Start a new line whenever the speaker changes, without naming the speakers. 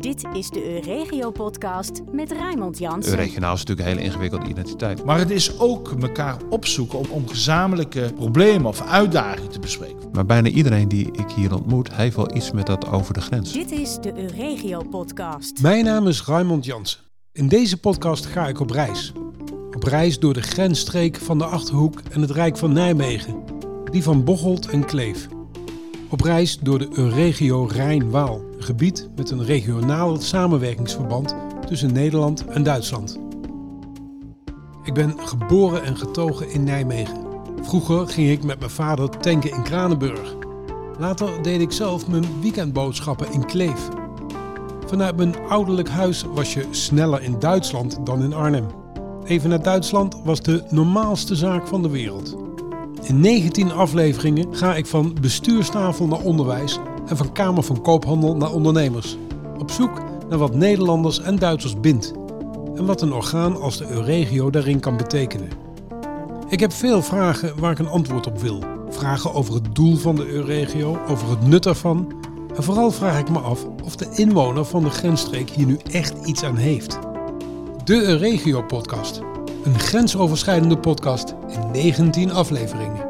Dit is de Euregio-podcast met Raymond Jansen.
Regionaal is natuurlijk een hele ingewikkelde identiteit.
Maar het is ook elkaar opzoeken om, om gezamenlijke problemen of uitdagingen te bespreken.
Maar bijna iedereen die ik hier ontmoet, heeft wel iets met dat over de grens.
Dit is de Euregio-podcast.
Mijn naam is Raymond Jansen. In deze podcast ga ik op reis. Op reis door de grensstreek van de Achterhoek en het Rijk van Nijmegen. Die van Bocholt en Kleef. Op reis door de Euregio Rijn-Waal. Gebied met een regionaal samenwerkingsverband tussen Nederland en Duitsland. Ik ben geboren en getogen in Nijmegen. Vroeger ging ik met mijn vader tanken in Kranenburg. Later deed ik zelf mijn weekendboodschappen in Kleef. Vanuit mijn ouderlijk huis was je sneller in Duitsland dan in Arnhem. Even naar Duitsland was de normaalste zaak van de wereld. In 19 afleveringen ga ik van bestuurstafel naar onderwijs en van Kamer van Koophandel naar ondernemers. Op zoek naar wat Nederlanders en Duitsers bindt en wat een orgaan als de Euregio daarin kan betekenen. Ik heb veel vragen waar ik een antwoord op wil. Vragen over het doel van de Euregio, over het nut ervan. En vooral vraag ik me af of de inwoner van de grensstreek hier nu echt iets aan heeft. De Euregio-podcast. Een grensoverschrijdende podcast in 19 afleveringen.